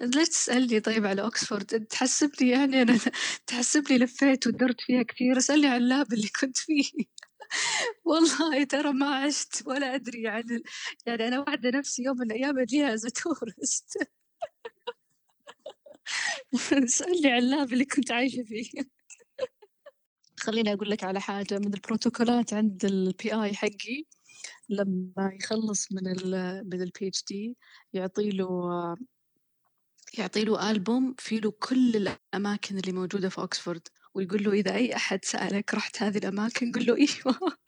ليش تسألني طيب على أوكسفورد تحسب لي يعني أنا تحسب لي لفيت ودرت فيها كثير. اسألني عن ال lab اللي كنت فيه. والله ترى ما عشت ولا أدري عن يعني أنا واحدة نفسي يوم من الأيام أجيها as tourist اسألني عن ال lab اللي كنت عايشة فيه. خليني أقول لك على حاجة من البروتوكولات عند ال PI حقي. لما يخلص من ال من ال PhD يعطي له يعطي له ألبوم فيه له كل الأماكن اللي موجودة في أوكسفورد ويقول له إذا أي أحد سألك رحت هذه الأماكن قل له إيوه.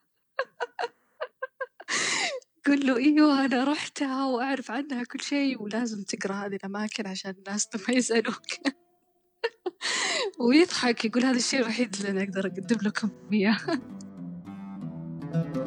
قل له إيوه أنا رحتها وأعرف عنها كل شيء ولازم تقرأ هذه الأماكن عشان الناس ما يسألوك ويضحك يقول هذا الشيء الوحيد اللي أنا أقدر أقدم لكم إياه.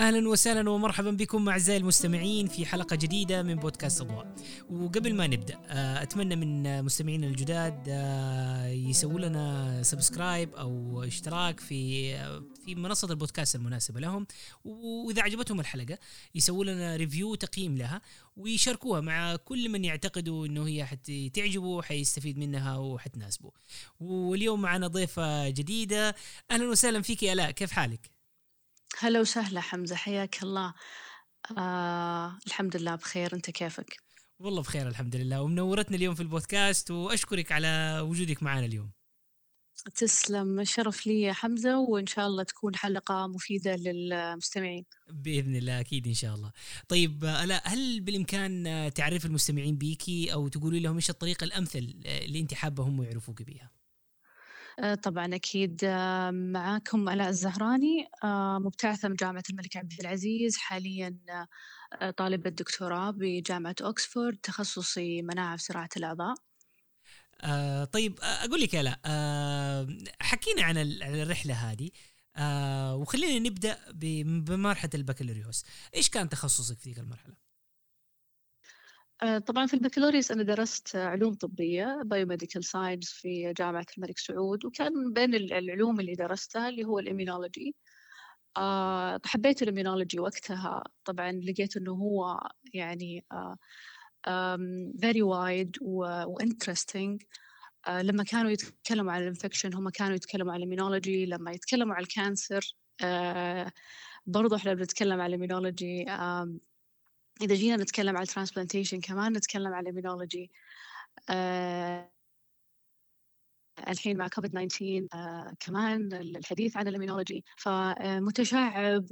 أهلا وسهلا ومرحبا بكم أعزائي المستمعين في حلقة جديدة من بودكاست أضواء. وقبل ما نبدأ آه، أتمنى من مستمعينا الجداد آه، يسووا لنا subscribe أو اشتراك في آه، في منصة البودكاست المناسبة لهم. وإذا عجبتهم الحلقة يسووا لنا review تقييم لها ويشاركوها مع كل من يعتقدوا إنه هي حتعجبه حيستفيد منها وحتناسبه. واليوم معنا ضيفة جديدة. أهلا وسهلا فيك يا الاء كيف حالك؟ هلا وسهلا حمزة حياك الله. آه الحمد لله بخير أنت كيفك؟ والله بخير الحمد لله ومنورتنا اليوم في البودكاست وأشكرك على وجودك معنا اليوم. تسلم شرف لي يا حمزة وإن شاء الله تكون حلقة مفيدة للمستمعين. بإذن الله أكيد إن شاء الله. طيب ألا هل بالإمكان تعرف المستمعين بيكي أو تقولي لهم إيش الطريقة الأمثل اللي أنت حابة هم يعرفوك بيها؟ طبعا أكيد آه، معاكم آلاء الزهراني آه، مبتعثة من جامعة الملك عبد العزيز حاليا طالبة دكتوراه بجامعة أوكسفورد تخصصي مناعة في زراعة الأعضاء آه طيب أقول لك لا آه حكينا عن الرحلة هذه آه وخلينا نبدأ بمرحلة البكالوريوس إيش كان تخصصك في ذيك المرحلة؟ آه، طبعا في البكالوريوس أنا درست علوم طبية biomedical science في جامعة الملك سعود وكان بين العلوم اللي درستها اللي هو ال immunology آه، حبيت ال immunology وقتها. طبعا لقيت إنه هو يعني very wide و interesting لما كانوا يتكلموا عن ال infection هم كانوا يتكلموا عن ال immunology لما يتكلموا عن ال cancer آه، برضو إحنا بنتكلم عن ال immunology إذا جينا نتكلم عن ال transplantation كمان نتكلم عن ال immunology آه الحين مع كوفيد 19 آه كمان الحديث عن ال immunology فمتشعب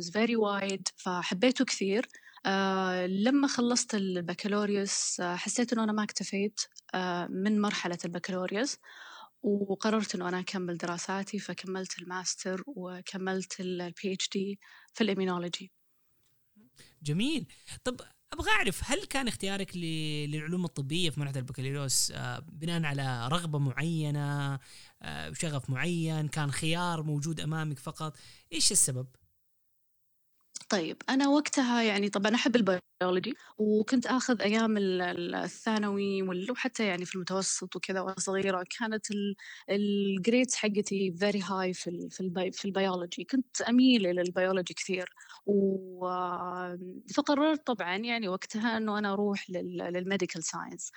was very wide فحبيته كثير. آه لما خلصت البكالوريوس آه حسيت إنه أنا ما اكتفيت آه من مرحلة البكالوريوس وقررت إنه أنا أكمل دراساتي فكملت الماستر وكملت ال PhD في ال immunology جميل. طب أبغى أعرف هل كان اختيارك للعلوم الطبية في مرحله البكالوريوس آه، بناء على رغبة معينة آه، شغف معين كان خيار موجود أمامك فقط؟ إيش السبب؟ طيب أنا وقتها يعني طبعا أحب البيولوجي وكنت آخذ أيام الثانوي وحتى يعني في المتوسط وكذا وأنا صغيرة كانت ال grades حقتي very high في في, في البيولوجي. كنت أميل إلى البيولوجي كثير. و فقررت طبعا يعني وقتها إنه أنا أروح لل medical science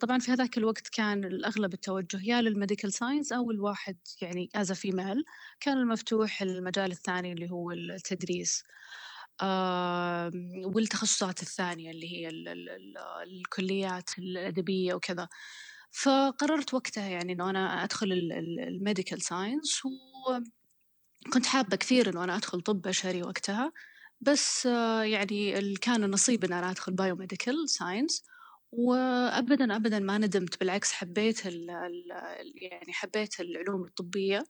طبعا في هذاك الوقت كان الأغلب التوجه يا لل medical science أو الواحد يعني as female كان المفتوح المجال الثاني اللي هو التدريس. والتخصصات الثانية اللي هي الكليات الأدبية وكذا. فقررت وقتها يعني إنه أنا أدخل ال medical science وكنت حابة كثير إنه أنا أدخل طب بشري وقتها. بس يعني كان النصيب إن أنا أدخل biomedical science وأبدا أبدا ما ندمت. بالعكس حبيت ال يعني حبيت العلوم الطبية.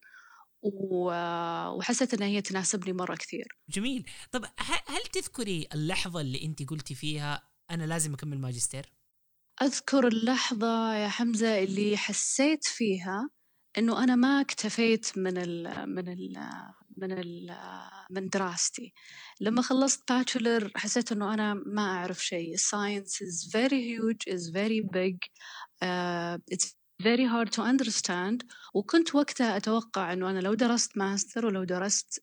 وحسيت إنها هي تناسبني مرة كثير. جميل، طب هل تذكري اللحظة اللي أنت قلتي فيها أنا لازم أكمل ماجستير؟ أذكر اللحظة يا حمزة اللي حسيت فيها إنه أنا ما اكتفيت من ال من ال من ال من دراستي لما خلصت bachelor حسيت إنه أنا ما أعرف شيء is very huge is very big uh, it's very hard to understand. وكنت وقتها أتوقع أنه أنا لو درست ماستر ولو درست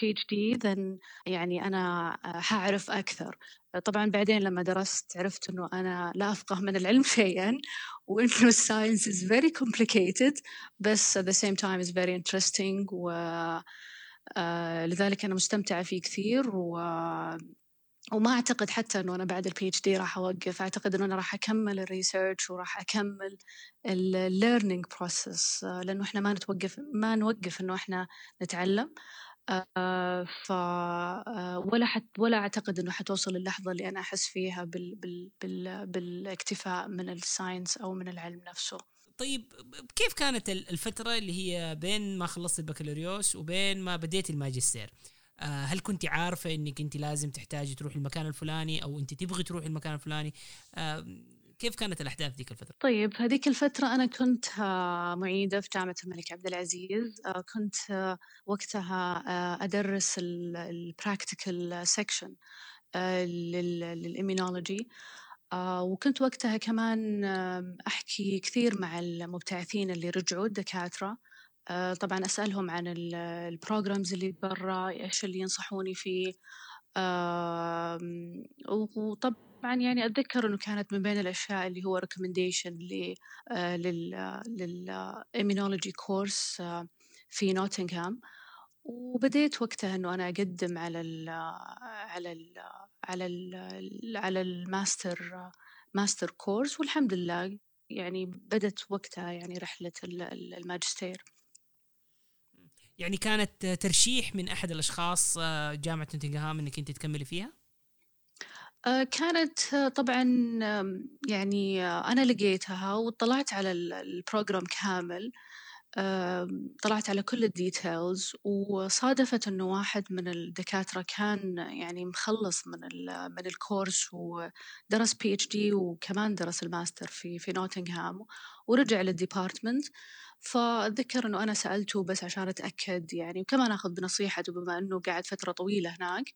PhD then يعني أنا حأعرف أكثر. طبعا بعدين لما درست عرفت إنه أنا لا أفقه من العلم شيئا وإنه ال science is very complicated بس at the same time is very interesting و آه لذلك أنا مستمتعة فيه كثير و وما أعتقد حتى إنه أنا بعد ال PhD راح أوقف. أعتقد إنه أنا راح أكمل ال research وراح أكمل ال learning process لأنه إحنا ما نتوقف ما نوقف إنه إحنا نتعلم. آه، ف آه، ولا حت ولا أعتقد إنه حتوصل اللحظة اللي أنا أحس فيها بال بال بال بالاكتفاء من ال science أو من العلم نفسه. طيب كيف كانت الفترة اللي هي بين ما خلصت البكالوريوس وبين ما بديت الماجستير؟ هل كنت عارفة إنك أنت لازم تحتاجي تروحي المكان الفلاني أو أنت تبغي تروحي المكان الفلاني؟ كيف كانت الأحداث ذيك الفترة؟ طيب هذيك الفترة أنا كنت معيدة في جامعة الملك عبد العزيز. كنت وقتها أدرس ال practical section لل immunology وكنت وقتها كمان أحكي كثير مع المبتعثين اللي رجعوا الدكاترة. طبعا أسألهم عن ال programs اللي برا إيش اللي ينصحوني فيه وطبعا يعني أتذكر إنه كانت من بين الأشياء اللي هو لل لل immunology course في نوتنغهام وبديت وقتها إنه أنا أقدم على ال على ال على ال على ال master master course والحمد لله يعني بدت وقتها يعني رحلة الماجستير. يعني كانت ترشيح من أحد الأشخاص آه، جامعة نوتنغهام إنك أنت تكملي فيها؟ آه، كانت آه، طبعا يعني أنا لقيتها وطلعت على ال program كامل طلعت على كل ال details وصادفت إنه واحد من الدكاترة كان يعني مخلص من من ال course ودرس PhD وكمان درس الماستر في في نوتنغهام ورجع لل department فأتذكر إنه أنا سألته بس عشان أتأكد يعني وكمان أخذ بنصيحته بما إنه قاعد فترة طويلة هناك.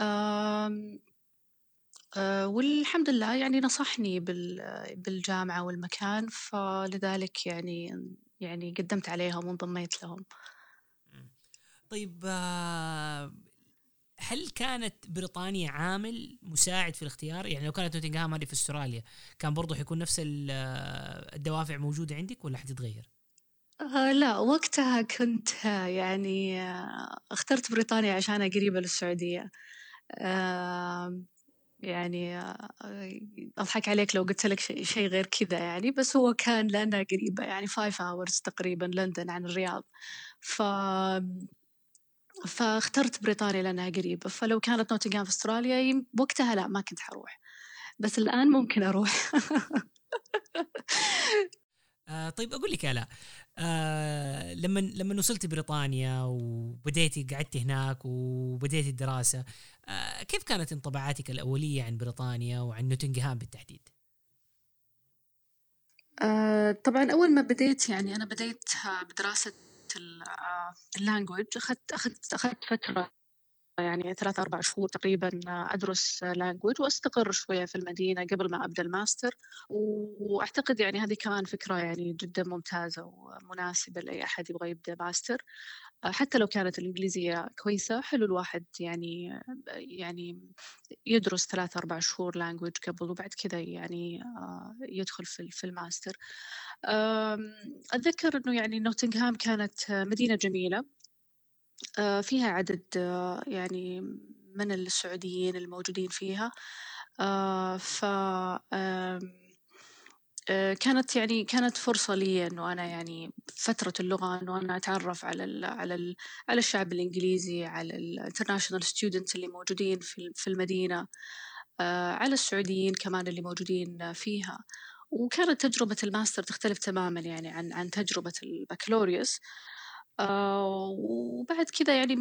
آمم، آه والحمد لله يعني نصحني بالجامعة والمكان فلذلك يعني يعني قدمت عليهم وانضميت لهم طيب آه، هل كانت بريطانيا عامل مساعد في الاختيار؟ يعني لو كانت نوتنغهام هذه في أستراليا كان برضو حيكون نفس الدوافع موجودة عندك ولا حتتغير؟ آه لا وقتها كنت آه يعني آه اخترت بريطانيا عشان قريبة للسعودية آه يعني آه أضحك عليك لو قلت لك شيء شي غير كذا يعني بس هو كان لأنها قريبة يعني 5 hours تقريبا لندن عن الرياض. ف فاخترت بريطانيا لأنها قريبة. فلو كانت نوتنغهام في أستراليا وقتها لا ما كنت حروح. بس الآن ممكن أروح. آه طيب أقول لك آلاء آه لما لما وصلتي بريطانيا وبديتي قعدتي هناك وبديتي الدراسة آه كيف كانت انطباعاتك الأولية عن بريطانيا وعن نوتنغهام بالتحديد؟ آه طبعا أول ما بديت يعني أنا بديت بدراسة ال language أخذت أخذت أخذت فترة يعني ثلاث أربع شهور تقريبا أدرس language وأستقر شوية في المدينة قبل ما أبدأ الماستر. وأعتقد يعني هذه كمان فكرة يعني جدا ممتازة ومناسبة لأي أحد يبغى يبدأ ماستر. حتى لو كانت الإنجليزية كويسة حلو الواحد يعني يعني يدرس ثلاث أربع شهور language قبل وبعد كذا يعني يدخل في الماستر. أتذكر إنه يعني نوتنغهام كانت مدينة جميلة. آه، فيها عدد آه، يعني من السعوديين الموجودين فيها. آه، ف كانت يعني كانت فرصة لي إنه أنا يعني فترة اللغة إنه أنا أتعرف على ال على ال على الشعب الإنجليزي على ال international students اللي موجودين في في المدينة. على السعوديين كمان اللي موجودين فيها. وكانت تجربة الماستر تختلف تماما يعني عن عن تجربة البكالوريوس. آه، وبعد كذا يعني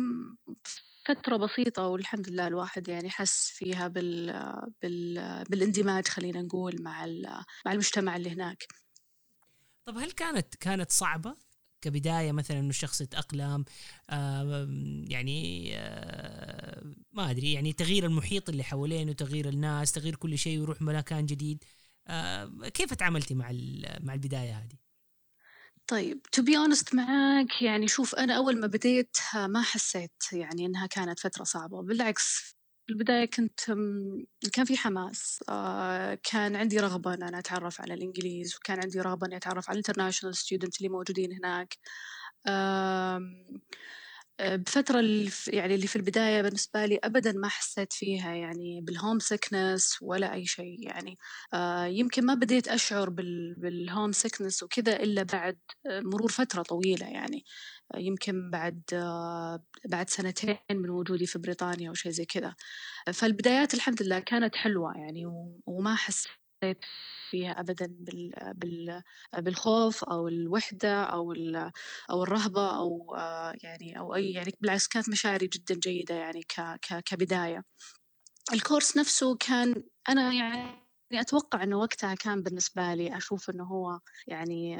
فترة بسيطة والحمد لله الواحد يعني حس فيها بال بال بالاندماج خلينا نقول مع مع المجتمع اللي هناك. طب هل كانت كانت صعبة كبداية مثلا إنه الشخص يتأقلم آه يعني آه ما أدري يعني تغيير المحيط اللي حوالينه تغيير الناس تغيير كل شيء ويروح مكان جديد آه كيف تعاملتي مع مع البداية هذه؟ طيب to be honest معاك يعني شوف أنا أول ما بديت ما حسيت يعني إنها كانت فترة صعبة. بالعكس البداية كنت كان في حماس. آه، كان عندي رغبة أن أنا أتعرف على الإنجليز وكان عندي رغبة أني أتعرف على ال international student اللي موجودين هناك. بفترة اللي يعني اللي في البداية بالنسبة لي أبدا ما حسيت فيها يعني بال homesickness ولا أي شيء يعني. آه، يمكن ما بديت أشعر بال homesickness وكذا إلا بعد مرور فترة طويلة يعني. يمكن بعد بعد سنتين من وجودي في بريطانيا أو شيء زي كذا. فالبدايات الحمد لله كانت حلوة يعني وما حسيت فيها ابدا بال بال بالخوف أو الوحدة أو أو الرهبة أو يعني أو أي يعني بالعكس كانت مشاعري جدا جيدة يعني كبداية. ال course نفسه كان أنا يعني أتوقع إنه وقتها كان بالنسبة لي أشوف إنه هو يعني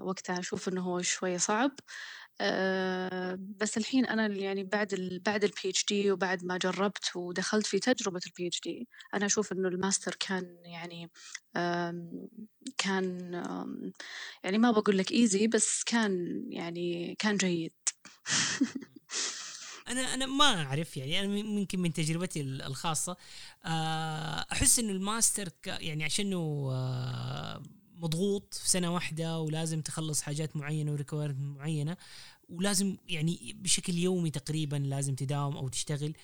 وقتها أشوف إنه هو شوية صعب. آه، بس الحين أنا يعني بعد ال بعد ال PhD وبعد ما جربت ودخلت في تجربة ال PhD أنا أشوف إنه الماستر كان يعني كان يعني ما بقول لك easy بس كان يعني كان جيد. أنا أنا ما أعرف يعني أنا ممكن من تجربتي الخاصة آه، أحس إنه الماستر يعني عشانه آه، مضغوط في سنة واحدة ولازم تخلص حاجات معينة و requirement معينة ولازم يعني بشكل يومي تقريبا لازم تداوم أو تشتغل.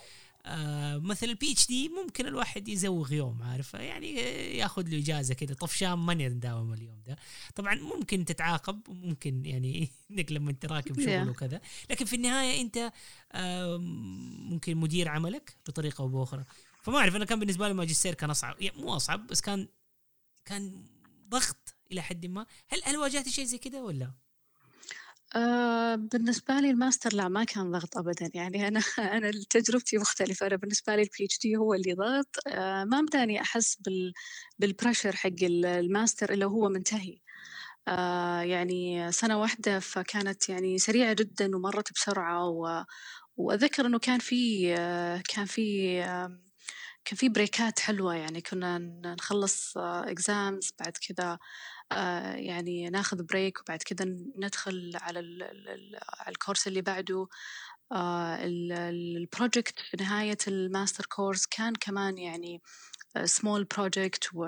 آه مثلا ال PhD ممكن الواحد يزوغ يوم عارف؟ يعني ياخذ له إجازة كده. طفشان ما نداوم اليوم ده. طبعا ممكن تتعاقب وممكن يعني انك لما انت راكب شغل وكذا. لكن في النهاية أنت آه ممكن مدير عملك بطريقة أو بأخرى. فما أعرف أنا كان بالنسبة لي الماجستير كان أصعب. يعني مو أصعب بس كان كان ضغط إلى حد ما. هل هل واجهتي شيء زي كذا ولا؟ آه بالنسبة لي الماستر لا ما كان ضغط أبدا. يعني أنا أنا تجربتي مختلفة. أنا بالنسبة لي ال PhD هو اللي ضغط آه ما مداني أحس بال بال pressure حق الماستر إلا هو منتهي. آه يعني سنة واحدة فكانت يعني سريعة جدا ومرت بسرعة. و وأذكر إنه كان في كان في كان في break ات حلوة. يعني كنا نخلص exams بعد كذا يعني ناخذ break وبعد كذا ندخل على ال course اللي بعده. آه، البروجكت في نهاية الماستر كورس كان كمان يعني small project و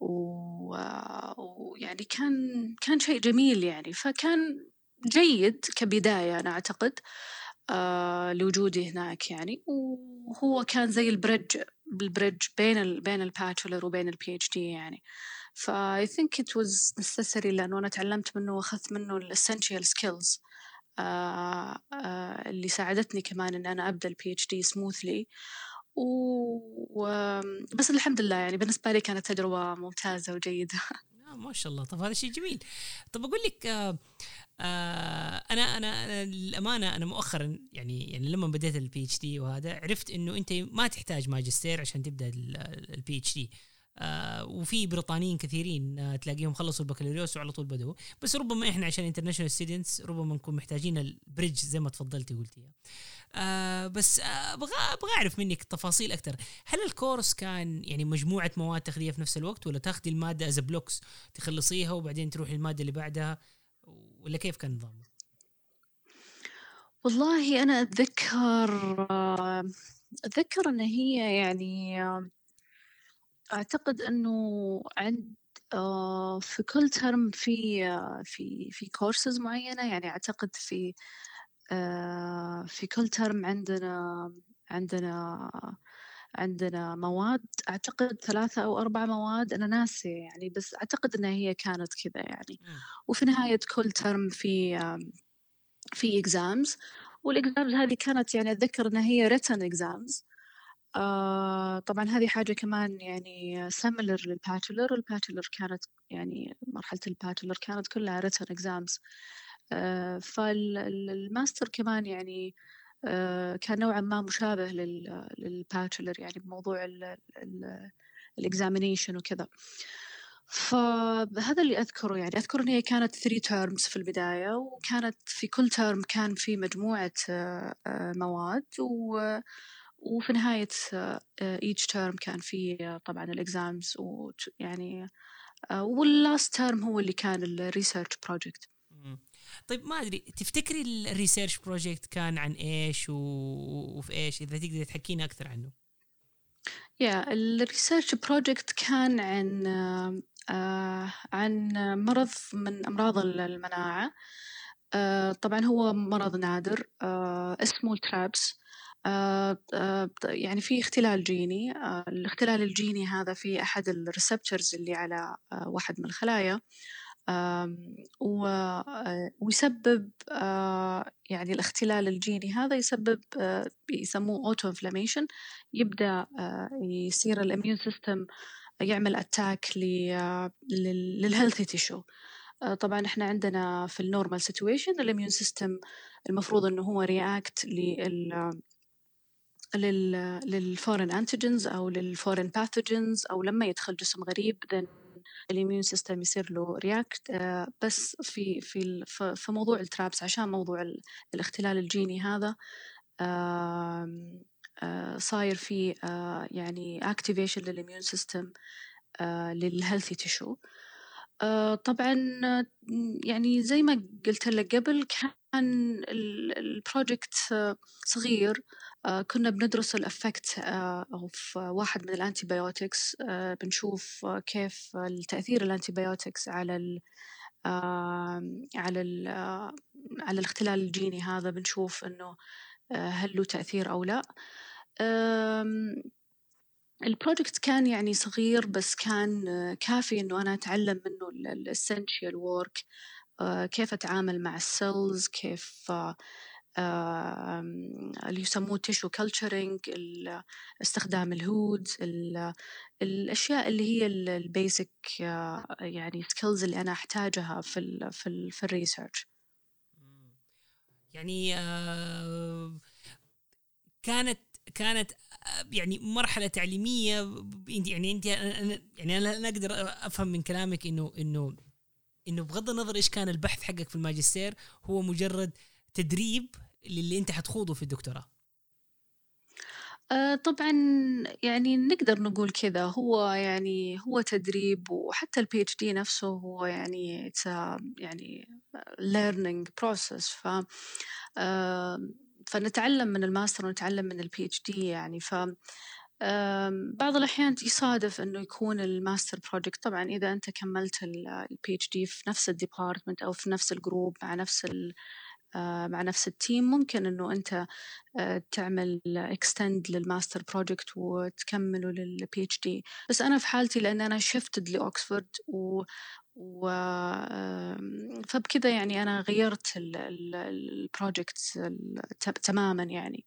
ويعني كان كان شيء جميل يعني. فكان جيد كبداية أنا أعتقد آه لوجودي هناك يعني. وهو كان زي ال bridge ال bridge بين ال بين ال bachelor وبين ال PhD يعني. ف I think it was necessary لأنه أنا تعلمت منه وأخذت منه ال essential skills. آه آه اللي ساعدتني كمان إن أنا أبدأ ال PhD smoothly. و... بس الحمد لله يعني بالنسبة لي كانت تجربة ممتازة وجيدة. ما شاء الله. طب هذا شيء جميل. طب أقول لك آه آه أنا أنا الامانه أنا مؤخرا يعني يعني لما بديت ال PhD وهذا عرفت إنه أنت ما تحتاج ماجستير عشان تبدأ ال PhD وفي بريطانيين كثيرين آه تلاقيهم خلصوا البكالوريوس وعلى طول بدوا بس ربما إحنا عشان international students ربما نكون محتاجين ال bridge زي ما تفضلتي قلتي. آه بس أبغى أبغى أعرف منك تفاصيل أكثر هل ال course كان يعني مجموعة مواد تاخذيها في نفس الوقت ولا تاخذي المادة as blocks تخلصيها وبعدين تروحي المادة اللي بعدها؟ ولا كيف كان النظام؟ والله أنا أتذكر أتذكر أن هي يعني أعتقد أنه عند في كل ترم في في في كورسز معينة يعني أعتقد في في كل ترم عندنا عندنا عندنا مواد أعتقد ثلاثة أو أربع مواد أنا ناسية يعني بس أعتقد إنها هي كانت كذا يعني. وفي نهاية كل ترم في في exams وال exams هذه كانت يعني أتذكر إنها هي written exams آه طبعا هذه حاجة كمان يعني similar لل bachelor ال bachelor كانت يعني مرحلة ال bachelor كانت كلها written exams آه فالماستر كمان يعني كان نوعا ما مشابه لل bachelor يعني بموضوع ال examination وكذا. فهذا اللي أذكره يعني أذكر إن هي كانت 3 terms في البداية وكانت في كل term كان في مجموعة آه، آه، مواد وفي نهاية each term كان في طبعا ال exams ويعني وال last term هو اللي كان ال research project طيب ما أدري تفتكري ال research project كان عن إيش وفي إيش؟ إذا تقدري تحكينا أكثر عنه. yeah ال research project كان عن آه عن مرض من أمراض المناعة. آه طبعا هو مرض نادر آه اسمه ال TRAPS آه يعني في اختلال جيني. آه الاختلال الجيني هذا في أحد ال receptors اللي على آه واحد من الخلايا. ويسبب يعني الاختلال الجيني هذا يسبب يسموه autoinflammation يبدأ يصير ال immune system يعمل attack لل healthy tissue طبعا إحنا عندنا في ال normal situation ال immune system المفروض إنه هو react لل لل foreign antigens أو لل foreign pathogens أو لما يدخل جسم غريب then ال immune system يصير له react آه، بس في في في موضوع ال TRAPS عشان موضوع الاختلال الجيني هذا آه، صاير في آه، يعني activation لل immune system لل healthy tissue طبعا يعني زي ما قلت لك قبل كان ال project صغير آه، كنا بندرس ال effect آه، واحد من ال antibiotics آه، بنشوف كيف التأثير ال antibiotics على ال على ال على الاختلال الجيني هذا بنشوف إنه هل له تأثير أو لا. ال project كان يعني صغير بس كان كافي إنه أنا أتعلم منه ال essential work كيف أتعامل مع ال cells كيف اللي يسموه tissue culturing استخدام ال hood الأشياء اللي هي ال basic يعني skills اللي أنا أحتاجها في ال في ال في ال research يعني كانت كانت يعني مرحلة تعليمية يعني انت يعني أنا أقدر أفهم من كلامك إنه إنه إنه بغض النظر إيش كان البحث حقك في الماجستير هو مجرد تدريب للي أنت حتخوضه في الدكتوراه. آه طبعا يعني نقدر نقول كذا هو يعني هو تدريب وحتى ال PhD نفسه هو يعني يعني learning process. ف آه فنتعلم من الماستر ونتعلم من ال PhD يعني ف بعض الأحيان يصادف إنه يكون ال master project طبعا إذا أنت كملت ال PhD في نفس ال department أو في نفس ال group مع نفس مع نفس ال team ممكن إنه أنت آه، تعمل extend لل master project وتكمله لل PhD بس أنا في حالتي لأن أنا shifted لاوكسفورد و و فبكذا يعني أنا غيرت ال project تماما يعني.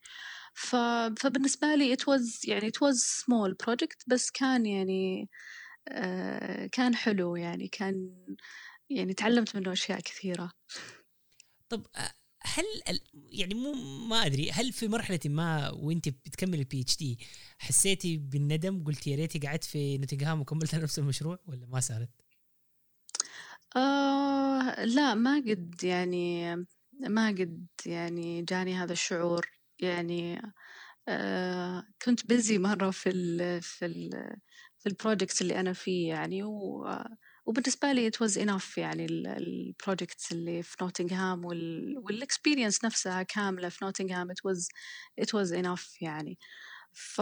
ف... فبالنسبة لي it was يعني it was small project بس كان يعني آه، كان حلو يعني كان يعني تعلمت منه أشياء كثيرة. طب هل يعني مو ما أدري هل في مرحلة ما وأنت بتكمل ال PhD حسيتي بالندم قلتي يا ريتي قعدت في نوتنغهام وكملت نفس المشروع ولا ما صارت؟ آه لا ما قد يعني ما قد يعني جاني هذا الشعور يعني آه كنت busy مرة في ال في ال في ال project اللي أنا فيه يعني و وبالنسبة لي it was enough يعني ال projects اللي في نوتنغهام وال experience نفسها كاملة في نوتنغهام it was it was enough يعني. ف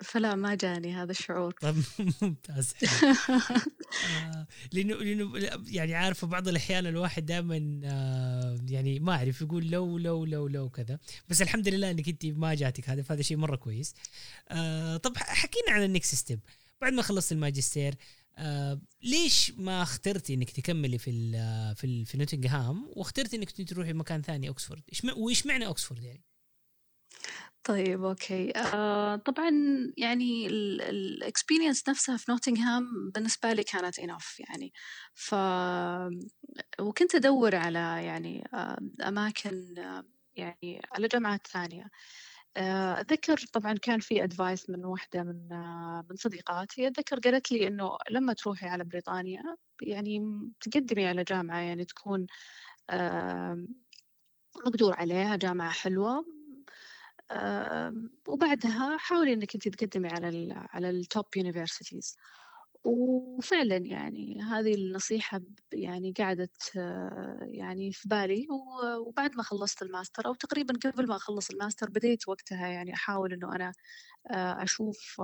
فلا ما جاني هذا الشعور. طيب ممتاز آه لأنه لأنه يعني عارفة بعض الأحيان الواحد دائما آه يعني ما أعرف يقول لو لو لو لو كذا. بس الحمد لله إنك أنت ما جاتك هذا فهذا شيء مرة كويس. آه طب حكينا عن ال next step بعد ما خلصت الماجستير آه ليش ما اخترتي إنك تكملي في ال في ال في نوتنغهام واخترتي إنك تروحي مكان ثاني اوكسفورد إيش وإيش معنى اوكسفورد يعني؟ طيب okay. آه طبعا يعني ال experience نفسها في نوتنغهام بالنسبة لي كانت enough يعني. ف وكنت أدور على يعني آه أماكن آه يعني على جامعات ثانية. آه، أتذكر طبعا كان في advice من واحدة من آه، من صديقاتي. أتذكر قالت لي إنه لما تروحي على بريطانيا يعني تقدمي على جامعة يعني تكون مقدور عليها جامعة حلوة. وبعدها حاولي إنك أنت تقدمي على ال على ال top universities وفعلا يعني هذه النصيحة يعني قعدت يعني في بالي وبعد ما خلصت الماستر أو تقريبا قبل ما أخلص الماستر بديت وقتها يعني أحاول إنه أنا أشوف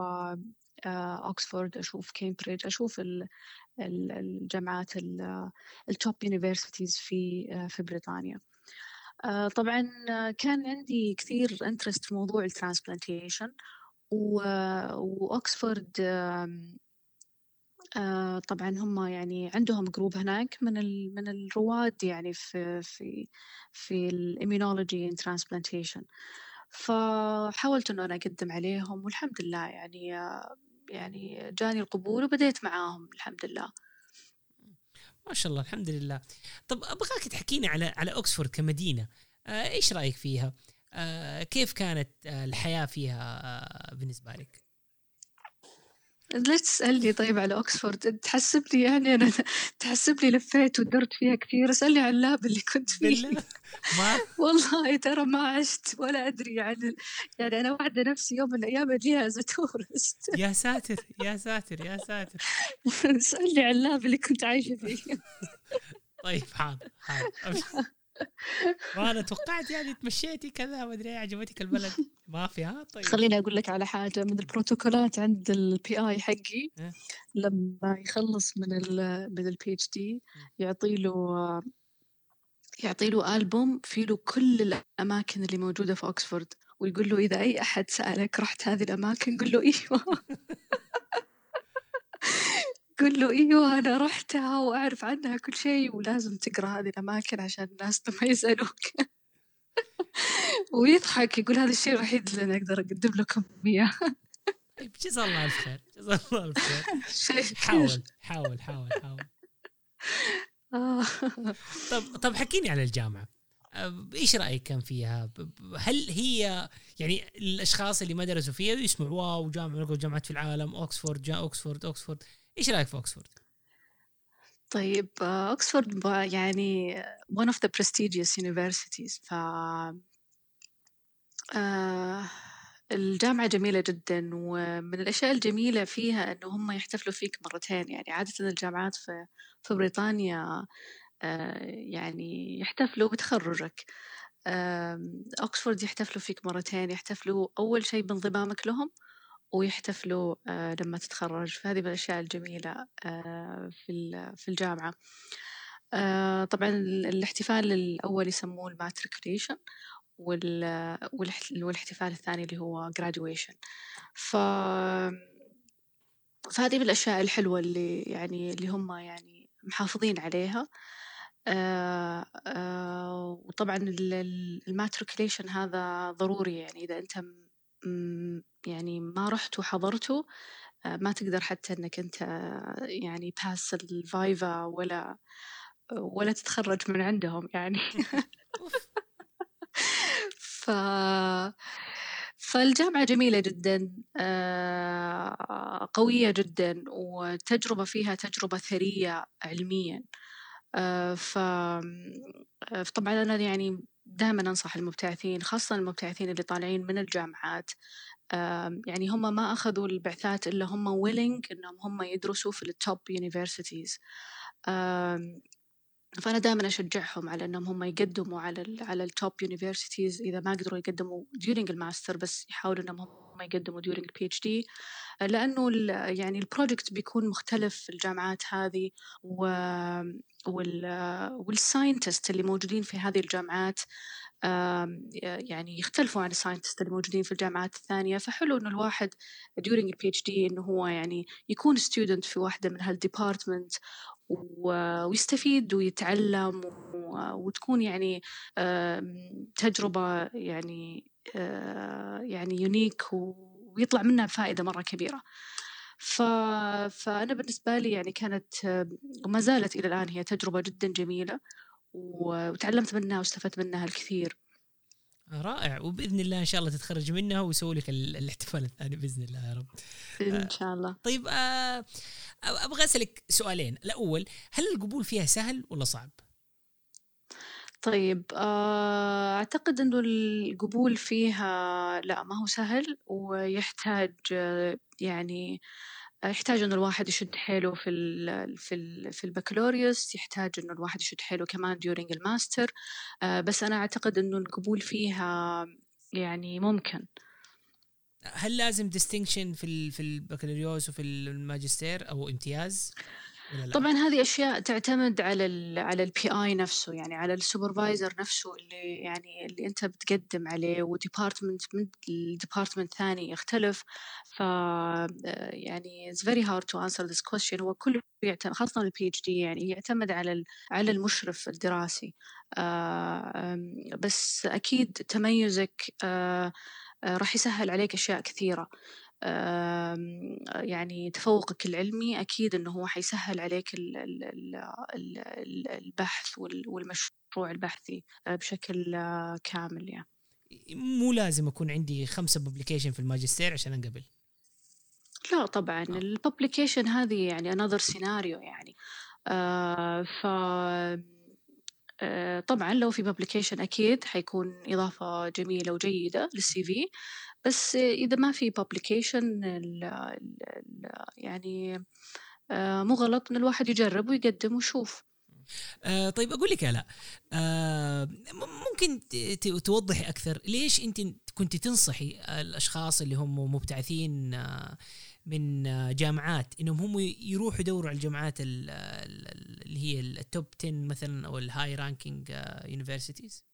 أوكسفورد أشوف كامبريدج أشوف الجامعات ال top universities في في بريطانيا. طبعا كان عندي كثير interest في موضوع ال transplantation واوكسفورد طبعا هم يعني عندهم group هناك من من الرواد يعني في في في ال immunology in transplantation فحاولت إنه أنا أقدم عليهم والحمد لله يعني يعني جاني القبول وبديت معاهم الحمد لله. ما شاء الله الحمد لله. طب أبغاك تحكينا على على اوكسفورد كمدينة. آه إيش رأيك فيها؟ آه كيف كانت آه الحياة فيها آه بالنسبة لك؟ ليش تسألني طيب على أكسفورد؟ تحسب لي يعني أنا تحسب لي لفيت ودرت فيها كثير. اسألني عن ال lab اللي كنت فيه ما والله ترى ما عشت ولا أدري عن يعني أنا واحدة نفسي يوم من الأيام أجيها tourist يا ساتر يا ساتر يا ساتر. اسألني عن ال lab اللي كنت عايشة فيه طيب حاضر حاضر. وأنا توقعت يعني تمشيتي كذا ما أدري عجبتك البلد؟ ما في ها؟ طيب. خليني أقول لك على حاجة من البروتوكولات عند ال PI حقي إيه؟ لما يخلص من ال من ال PhD يعطي له يعطي له ألبوم فيه له كل الأماكن اللي موجودة في اوكسفورد ويقول له إذا أي أحد سألك رحت هذه الأماكن قل له إيوه. قل له إيوه أنا رحتها وأعرف عنها كل شيء ولازم تقرأ هذه الأماكن عشان الناس لما يسالوك ويضحك يقول هذا الشيء الوحيد اللي أنا أقدر أقدم لكم إياه. طيب جزا الله الف خير جزا الله الف خير حاول حاول حاول حاول. آه. طب طب حكيني على الجامعة. إيش رأيك كان فيها؟ هل هي يعني الأشخاص اللي ما درسوا فيها يسمعوا واو جامعة جامعات في العالم أوكسفورد جا أوكسفورد أوكسفورد. إيش رأيك في اوكسفورد؟ طيب اوكسفورد يعني one of the prestigious universities ف آه الجامعة جميلة جدا ومن الأشياء الجميلة فيها إنه هم يحتفلوا فيك مرتين يعني عادة الجامعات في في بريطانيا آه يعني يحتفلوا بتخرجك آه أوكسفورد يحتفلوا فيك مرتين يحتفلوا أول شيء بانضمامك لهم ويحتفلوا آه، لما تتخرج. فهذه من الأشياء الجميلة آه، في الجامعة. آه، طبعا الاحتفال الأول يسموه الماتريكوليشن والاحتفال الثاني اللي هو graduation. ف فهذه من الأشياء الحلوة اللي يعني اللي هم يعني محافظين عليها. وطبعا ال matriculation هذا ضروري يعني إذا أنت يعني ما رحت وحضرته آه، ما تقدر حتى إنك أنت يعني pass ال viva ولا ولا تتخرج من عندهم يعني. ف فالجامعة جميلة جدا آه، قوية جدا وتجربة فيها تجربة ثرية علميا. آه، ف فطبعا أنا يعني دائما أنصح المبتعثين خاصة المبتعثين اللي طالعين من الجامعات. يعني هم ما أخذوا البعثات إلا هم willing إنهم هم يدرسوا في ال top universities فأنا دائما أشجعهم على إنهم هم يقدموا على ال على ال top universities إذا ما قدروا يقدموا during الماستر بس يحاولوا إنهم هم يقدموا during اتش دي لأنه يعني ال project بيكون مختلف في الجامعات هذه و وال scientist اللي موجودين في هذه الجامعات يعني يختلفوا عن ال scientist اللي موجودين في الجامعات الثانية. فحلو إنه الواحد during ال PhD إنه هو يعني يكون student في واحدة من هال department ويستفيد ويتعلم وتكون يعني تجربة يعني آه، يعني unique ويطلع منها فائدة مرة كبيرة. ف... فأنا بالنسبة لي يعني كانت وما زالت إلى الآن هي تجربة جدا جميلة وتعلمت منها واستفدت منها الكثير. رائع. وبإذن الله إن شاء الله تتخرج منها ويسوي لك الاحتفال الثاني بإذن الله يا رب. إن شاء الله. طيب آه أبغى أسألك سؤالين. الأول هل القبول فيها سهل ولا صعب؟ طيب آه، أعتقد إنه القبول فيها لأ ما هو سهل ويحتاج يعني يحتاج إنه الواحد يشد حيله في في في البكالوريوس يحتاج إنه الواحد يشد حيله كمان during الماستر بس أنا أعتقد إنه القبول فيها يعني ممكن هل لازم distinction في في البكالوريوس وفي الماجستير أو امتياز؟ طبعا هذه أشياء تعتمد على ال على ال PI نفسه يعني على ال supervisor نفسه اللي يعني اللي أنت بتقدم عليه و department من ال department ثاني يختلف. ف يعني it's very hard to answer this question. هو كله يعتمد خاصة ال PhD يعني يعتمد على على المشرف الدراسي. بس أكيد تميزك راح يسهل عليك أشياء كثيرة. يعني تفوقك العلمي أكيد أنه هو حيسهل عليك البحث والمشروع البحثي آه، بشكل آه، كامل يعني. مو لازم أكون عندي خمسة publication في الماجستير عشان أنقبل. لا طبعا آه. ال publication هذه يعني another scenario يعني. آه ف طبعا لو في publication أكيد حيكون إضافة جميلة وجيدة لل CV بس إذا ما في publication يعني آه، مو غلط إن الواحد يجرب ويقدم ويشوف. آه طيب أقول لك لا آه ممكن توضحي أكثر ليش أنت كنت تنصحي الأشخاص اللي هم مبتعثين آه من جامعات إنهم هم يروحوا يدوروا على الجامعات اللي هي ال top 10 مثلا أو ال high ranking universities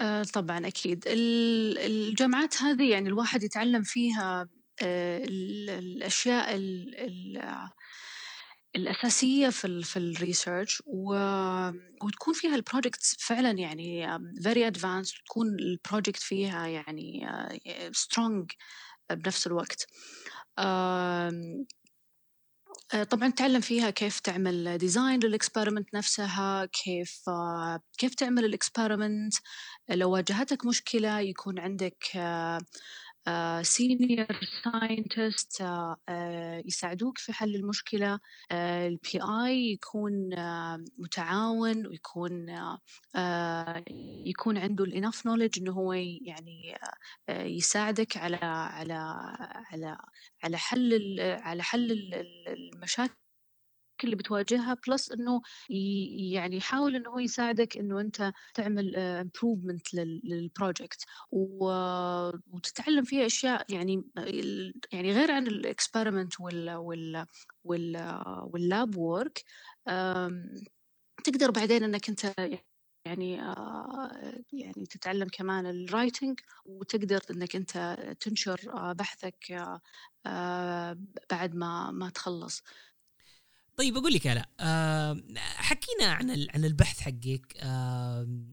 آه، طبعا أكيد. الجامعات هذه يعني الواحد يتعلم فيها آه، الأشياء الأساسية في ال في ال research وتكون فيها ال projects فعلا يعني very advanced وتكون ال project فيها يعني strong بنفس الوقت. آه، طبعا تعلم فيها كيف تعمل design لل experiment نفسها كيف آه، كيف تعمل ال experiment لو واجهتك مشكلة يكون عندك senior uh, scientist uh, uh, يساعدوك في حل المشكلة. ال PI يكون متعاون ويكون يكون عنده ال enough knowledge إنه هو يعني يساعدك على على على على حل على حل المشاكل اللي بتواجهها plus إنه يعني يحاول إنه هو يساعدك إنه أنت تعمل improvement لل project وتتعلم فيها أشياء يعني يعني غير عن ال experiment وال وال وال وال lab work تقدر بعدين إنك أنت يعني آه، يعني تتعلم كمان ال writing وتقدر إنك أنت تنشر آه، بحثك آه، بعد ما ما تخلص. طيب أقول لك آه حكينا عن عن البحث حقك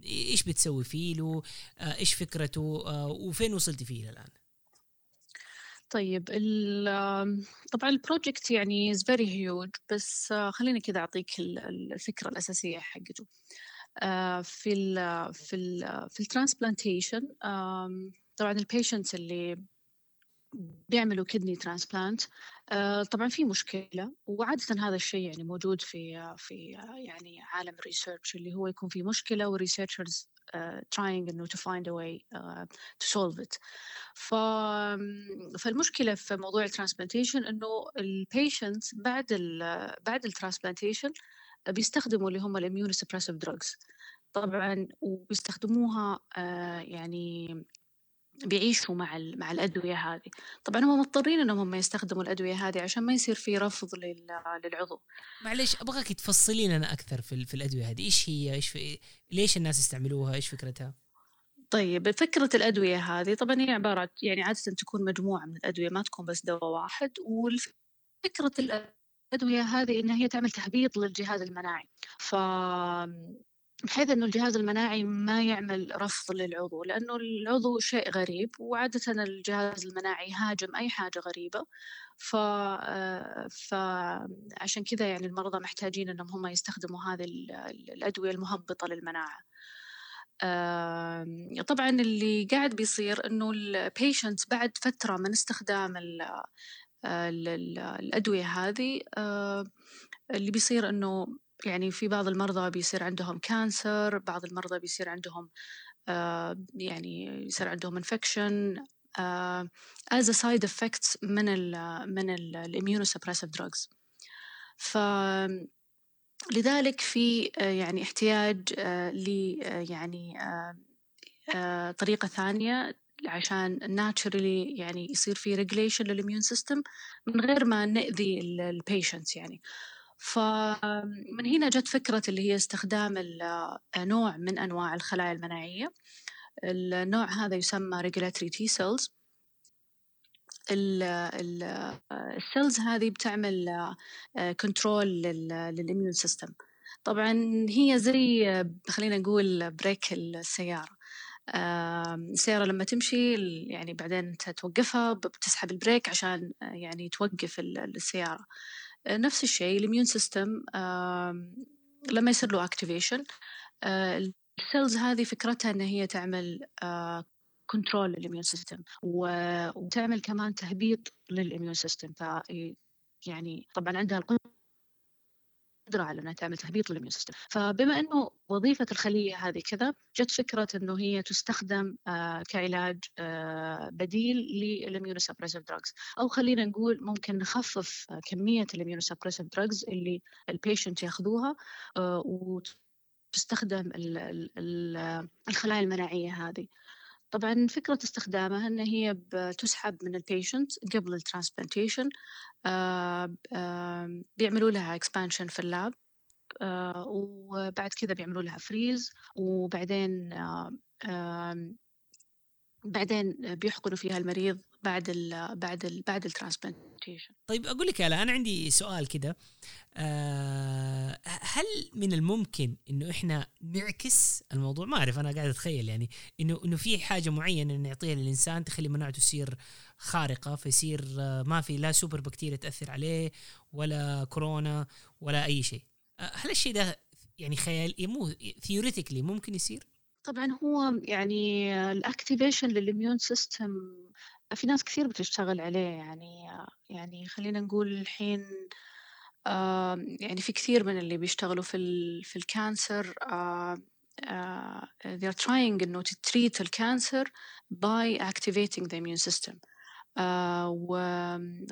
إيش بتسوي فيه له آه إيش فكرته آه وفين وصلتي فيه الآن؟ طيب طبعا ال project يعني is very huge بس آه خليني كذا أعطيك الفكرة الأساسية حقته. في ال في ال في ال transplantation طبعا ال patients اللي بيعملوا kidney transplant آه، طبعا في مشكلة وعادة هذا الشيء يعني موجود في في يعني عالم ال research اللي هو يكون في مشكلة وال researchers uh, trying انه to find a way uh, to solve it. ف فالمشكلة في موضوع ال transplantation انه ال patient بعد ال بعد ال transplantation بيستخدموا اللي هم ال immunosuppressive drugs طبعا وبيستخدموها uh, يعني بيعيشوا مع مع الأدوية هذه. طبعا هم مضطرين إنهم هم يستخدموا الأدوية هذه عشان ما يصير في رفض للعضو. معلش أبغاك تفصلي لنا أكثر في, في الأدوية هذه. إيش هي؟ إيش في ليش الناس يستعملوها؟ إيش فكرتها؟ طيب فكرة الأدوية هذه طبعا هي عبارة يعني عادة تكون مجموعة من الأدوية ما تكون بس دواء واحد. وفكرة الأدوية هذه إنها هي تعمل تهبيط للجهاز المناعي. ف بحيث إنه الجهاز المناعي ما يعمل رفض للعضو لأنه العضو شيء غريب وعاده الجهاز المناعي يهاجم أي حاجة غريبة. ف فعشان كذا يعني المرضى محتاجين إنهم هم يستخدموا هذه الأدوية المهبطة للمناعة. طبعا اللي قاعد بيصير إنه ال patient بعد فترة من استخدام الأدوية هذه اللي بيصير إنه يعني في بعض المرضى بيصير عندهم cancer بعض المرضى بيصير عندهم آه، يعني يصير عندهم infection as a side effects من ال من ال immunosuppressive drugs ف لذلك في يعني احتياج ل يعني طريقة ثانية عشان naturally يعني يصير في regulation لل immune system من غير ما نأذي ال patients يعني. فمن هنا جت فكرة اللي هي استخدام نوع من أنواع الخلايا المناعية. النوع هذا يسمى regulatory T cells. ال cells هذه بتعمل control لل immune system طبعا هي زي خلينا نقول بريك السيارة. السيارة لما تمشي يعني بعدين توقفها بتسحب البريك عشان يعني توقف السيارة. نفس الشيء ال immune system لما يصير له activation ال cells هذه فكرتها إن هي تعمل control لل immune system وتعمل كمان تهبيط لل immune system يعني طبعا عندها القدره قدرة على أنها تعمل تهبيط لل immune system فبما أنه وظيفة الخلية هذه كذا جت فكرة أنه هي تستخدم آه كعلاج آه بديل لل immunosuppressive drugs أو خلينا نقول ممكن نخفف كمية ال immunosuppressive drugs اللي ال patient ياخذوها آه وتستخدم الخلايا المناعية هذه. طبعا فكرة استخدامها أن هي بتسحب من ال patient قبل ال transplantation آه آه بيعملوا لها expansion في ال lab آه وبعد كذا بيعملوا لها freeze وبعدين بعدين بيحقنوا فيها المريض بعد ال بعد ال بعد ال transplantation طيب أقول لك أنا عندي سؤال كده. أه هل من الممكن إنه إحنا نعكس الموضوع؟ ما أعرف أنا قاعد أتخيل يعني إنه إنه في حاجة معينة نعطيها للإنسان تخلي مناعته تصير خارقة فيصير آه، ما في لا سوبر بكتيريا تأثر عليه ولا كورونا ولا أي شيء. أه هل الشيء ده يعني خيال مو theoretically ممكن يصير؟ طبعا هو يعني ال activation لل immune system في ناس كثير بتشتغل عليه يعني يعني خلينا نقول الحين يعني في كثير من اللي بيشتغلوا في ال في ال cancer they are trying إنه to treat ال cancer by activating the immune system. uh,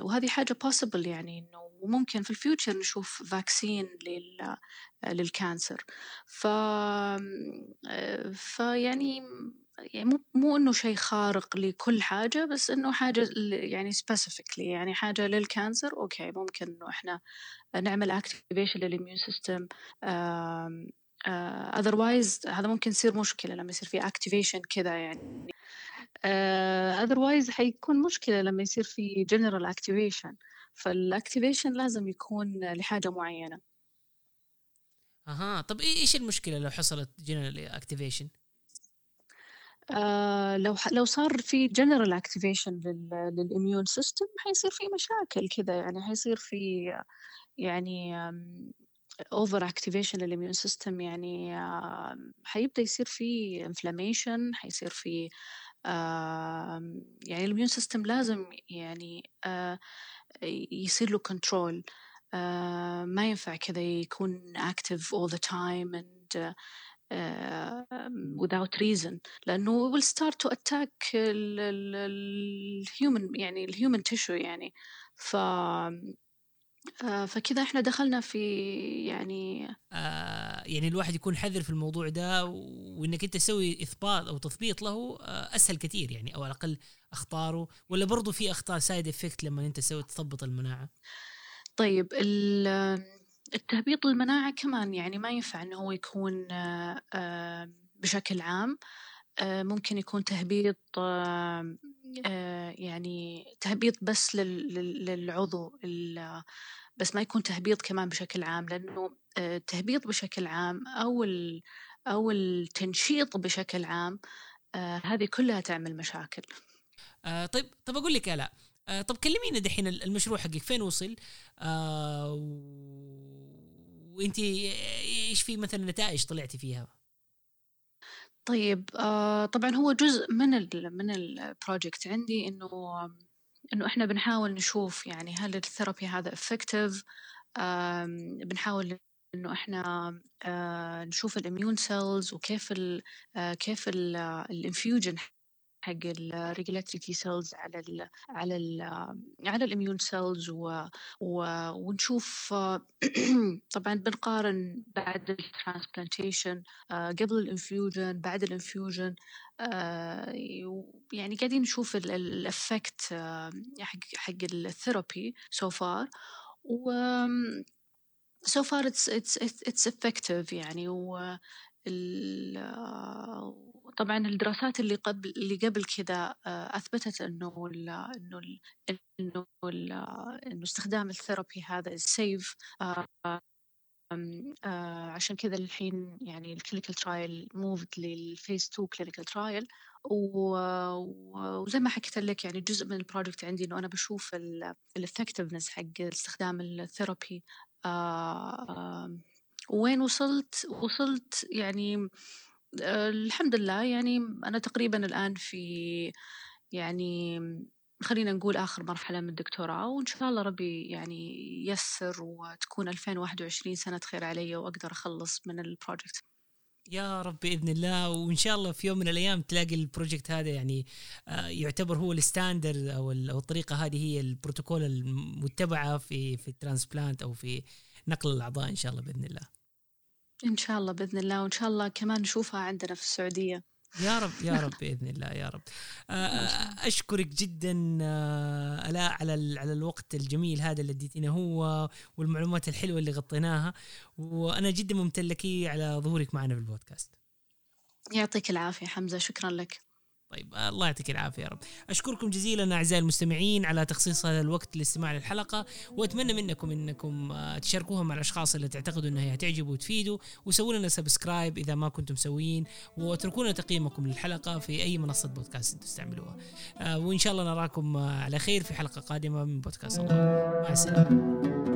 وهذه حاجة possible يعني إنه وممكن في ال future نشوف vaccine لل لل cancer. ف فيعني يعني مو مو إنه شيء خارق لكل حاجة بس إنه حاجة يعني specifically يعني حاجة لل cancer okay ممكن إنه إحنا نعمل activation لل immune system otherwise هذا ممكن يصير مشكلة لما يصير في activation كذا يعني. otherwise حيكون مشكلة لما يصير في general activation فال activation لازم يكون لحاجة معينة. أها طب إيش المشكلة لو حصلت general activation آه لو لو صار في general activation لل immune system حيصير في مشاكل كذا يعني حيصير في يعني over activation لل immune system يعني حيبدأ يصير في inflammation حيصير في يعني ال immune system لازم يعني آه يصير له control آه ما ينفع كذا يكون active all the time and without reason. لأنه will start to attack ال human يعني ال human tissue يعني. ف فكذا إحنا دخلنا في يعني آه يعني الواحد يكون حذر في الموضوع ده وإنك أنت تسوي تثبيط أو تثبيط له آه أسهل كثير يعني أو على الأقل أخطاره. ولا برضو في أخطاء side effect لما أنت تسوي تثبط المناعة؟ طيب التهبيط للمناعة كمان يعني ما ينفع أنه هو يكون بشكل عام ممكن يكون تهبيط يعني تهبيط بس للعضو بس ما يكون تهبيط كمان بشكل عام لأنه التهبيط بشكل عام أو أو التنشيط بشكل عام هذه كلها تعمل مشاكل. آه طيب طب أقول لك لا آه طب كلمينا دحين المشروع حقك فين وصل؟ آه وانت إيش في مثلا نتائج طلعتي فيها؟ طيب آه طبعا هو جزء من ال من ال project عندي إنه إنه إحنا بنحاول نشوف يعني هل ال therapy هذا effective بنحاول إنه إحنا آه نشوف ال immune cells وكيف ال آه كيف ال infusion حق ال regulatory T cells على ال على ال على ال immune cells ونشوف طبعا بنقارن بعد ال transplantation آه، قبل ال infusion بعد ال infusion آه، يعني قاعدين نشوف ال effect حق حق ال therapy so far و so far it's it's it's effective يعني. و طبعا الدراسات اللي قبل اللي قبل كذا آه، أثبتت إنه ال إنه ال إنه ال إنه استخدام ال therapy هذا safe آه، آه، عشان كذا الحين يعني ال clinical trial moved لل phase 2 clinical trial وزي ما حكيت لك يعني جزء من ال project عندي إنه أنا بشوف ال effectiveness حق استخدام ال therapy وين وصلت؟ وصلت يعني آه، الحمد لله يعني أنا تقريبا الآن في يعني خلينا نقول آخر مرحلة من الدكتوراه وإن شاء الله ربي يعني يسر وتكون 2021 سنة خير علي وأقدر أخلص من البروجكت يا رب بإذن الله وإن شاء الله في يوم من الأيام تلاقي ال project هذا يعني آه، يعتبر هو ال standard أو الطريقة هذه هي البروتوكول المتبعة في في ال transplant أو في نقل الأعضاء إن شاء الله بإذن الله. إن شاء الله بإذن الله وإن شاء الله كمان نشوفها عندنا في السعودية. يا رب يا رب بإذن الله يا رب. آه، آه، أشكرك جدا آه، الاء على على الوقت الجميل هذا اللي اديتينا هو والمعلومات الحلوة اللي غطيناها. وأنا جدا ممتن لك على ظهورك معنا في البودكاست. يعطيك العافية حمزة شكرا لك. طيب الله يعطيك العافية يا رب. أشكركم جزيلا أعزائي المستمعين على تخصيص هذا الوقت للاستماع للحلقة وأتمنى منكم إنكم آه، تشاركوها مع الأشخاص اللي تعتقدوا إنها هتعجبوا وتفيدوا وسووا لنا سبسكرايب إذا ما كنتم مسوين واتركوا لنا تقييمكم للحلقة في أي منصة بودكاست تستعملوها. آه، وإن شاء الله نراكم آه، على خير في حلقة قادمة من بودكاست الله. مع السلامة.